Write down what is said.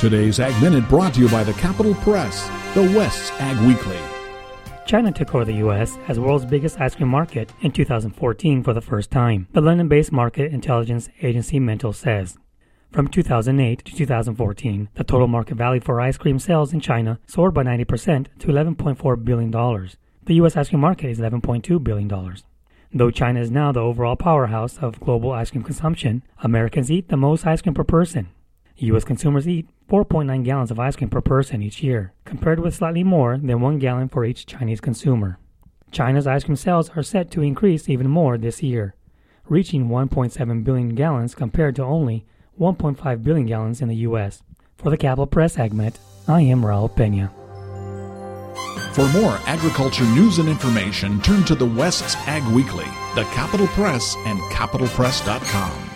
Today's Ag Minute brought to you by the Capital Press, the West's Ag Weekly. China took over the U.S. as world's biggest ice cream market in 2014 for the first time, the London based market intelligence agency Mintel says. From 2008 to 2014, the total market value for ice cream sales in China soared by 90% to $11.4 billion. The U.S. ice cream market is $11.2 billion. Though China is now the overall powerhouse of global ice cream consumption, Americans eat the most ice cream per person. U.S. consumers eat 4.9 gallons of ice cream per person each year, compared with slightly more than 1 gallon for each Chinese consumer. China's ice cream sales are set to increase even more this year, reaching 1.7 billion gallons compared to only 1.5 billion gallons in the U.S. For the Capital Press segment, I am Raul Pena. For more agriculture news and information, turn to the West's Ag Weekly, the Capital Press, and capitalpress.com.